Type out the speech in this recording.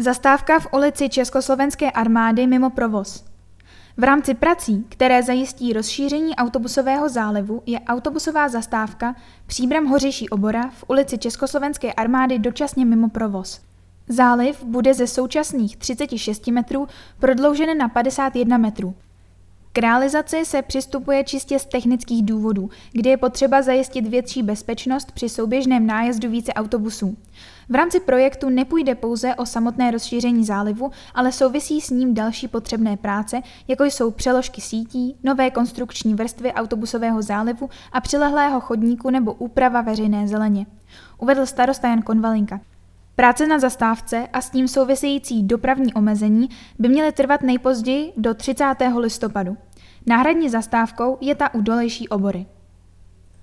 Zastávka v ulici Československé armády mimo provoz. V rámci prací, které zajistí rozšíření autobusového zálivu, je autobusová zastávka Příbram Hořejší obora v ulici Československé armády dočasně mimo provoz. Záliv bude ze současných 36 metrů prodloužen na 51 metrů. K realizaci se přistupuje čistě z technických důvodů, kdy je potřeba zajistit větší bezpečnost při souběžném nájezdu více autobusů. V rámci projektu nepůjde pouze o samotné rozšíření zálivu, ale souvisí s ním další potřebné práce, jako jsou přeložky sítí, nové konstrukční vrstvy autobusového zálivu a přilehlého chodníku nebo úprava veřejné zeleně. Uvedl starosta Jan Konvalinka. Práce na zastávce a s tím související dopravní omezení by měly trvat nejpozději do 30. listopadu. Náhradní zastávkou je ta u dolejší obory.